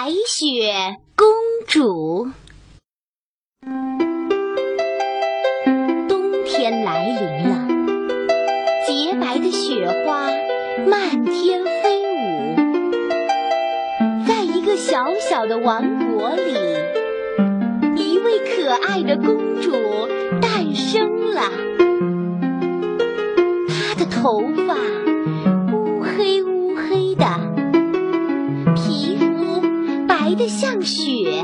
白雪公主。冬天来临了，洁白的雪花漫天飞舞。在一个小小的王国里，一位可爱的公主诞生了。她的头发白的像雪，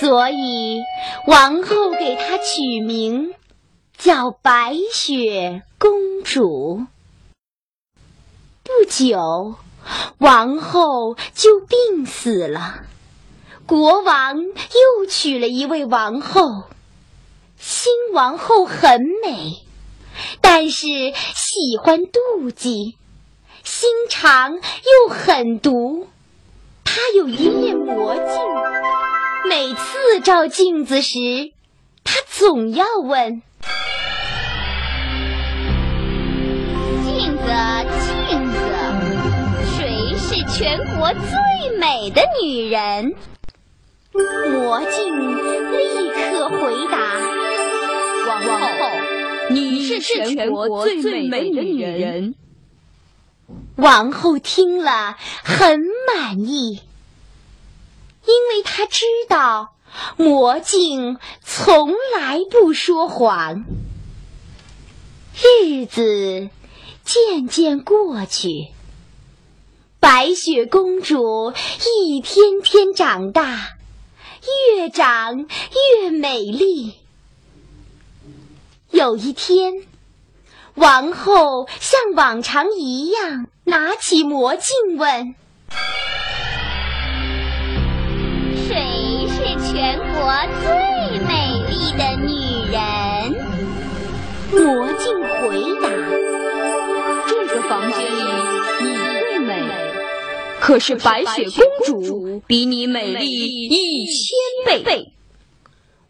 所以王后给她取名叫白雪公主。不久，王后就病死了，国王又娶了一位王后。新王后很美，但是喜欢妒忌，心肠又狠毒。他有一面魔镜，每次照镜子时，他总要问：“镜子，镜子，谁是全国最美的女人？”魔镜立刻回答：“王后，你是全国最美的女人。”王后听了很满意，因为她知道魔镜从来不说谎。日子渐渐过去，白雪公主一天天长大，越长越美丽。有一天。王后像往常一样拿起魔镜问：“谁是全国最美丽的女人？”魔镜回答：“这个房间里你最美，可是白雪公主比你美丽一千倍。”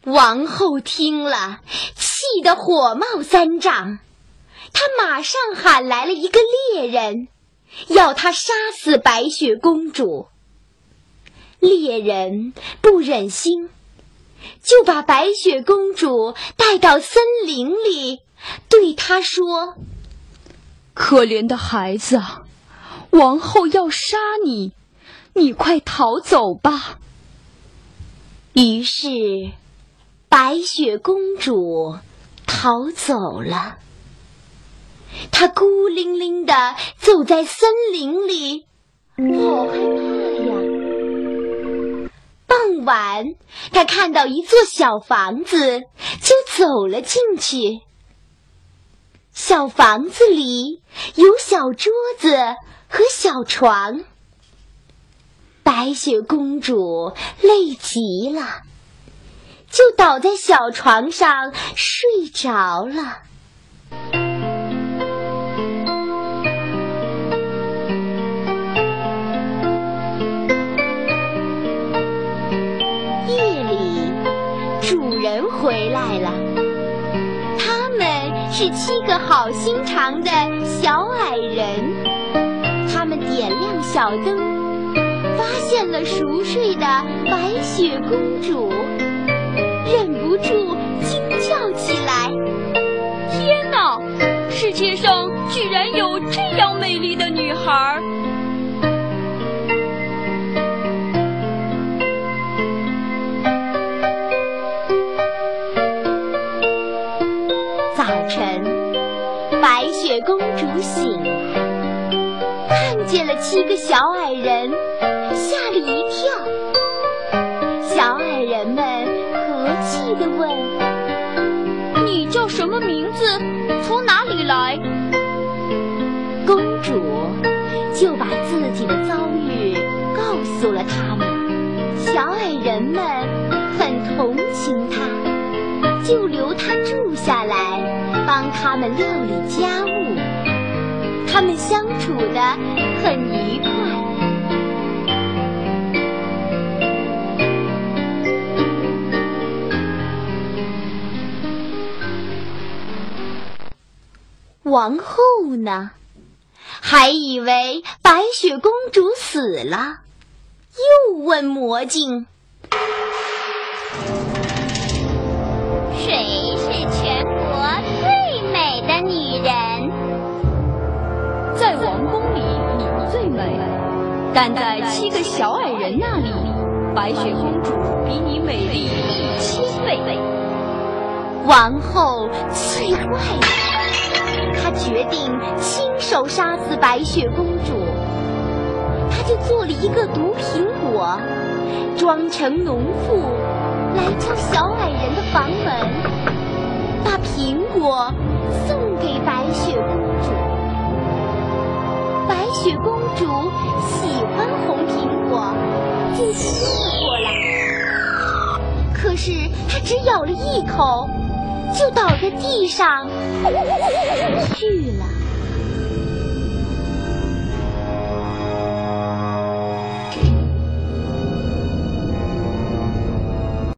王后听了，气得火冒三丈。她马上喊来了一个猎人，要他杀死白雪公主。猎人不忍心，就把白雪公主带到森林里，对她说：“可怜的孩子，王后要杀你，你快逃走吧。”于是，白雪公主逃走了。他孤零零地走在森林里，好害怕呀！傍晚，他看到一座小房子，就走了进去。小房子里有小桌子和小床。白雪公主累极了，就倒在小床上睡着了。回来了，他们是七个好心肠的小矮人。他们点亮小灯，发现了熟睡的白雪公主，忍不住惊叫起来：“天哪！世界上居然有这样美丽的女孩！”白雪公主醒来，看见了七个小矮人，吓了一跳。小矮人们和气地问：“你叫什么名字？从哪里来？”公主就把自己的遭遇告诉了他们。小矮人们很同情她，就留她住下来，他们料理家务。他们相处的很愉快。王后呢，还以为白雪公主死了，又问魔镜：“但在七个小矮人那里，白雪公主比你美丽一千倍。王后气坏了，她决定亲手杀死白雪公主。她就做了一个毒苹果，装成农妇，来敲小矮人的房门，把苹果送给白雪公主。雪公主喜欢红苹果，就吸过来。可是她只咬了一口，就倒在地上 去了。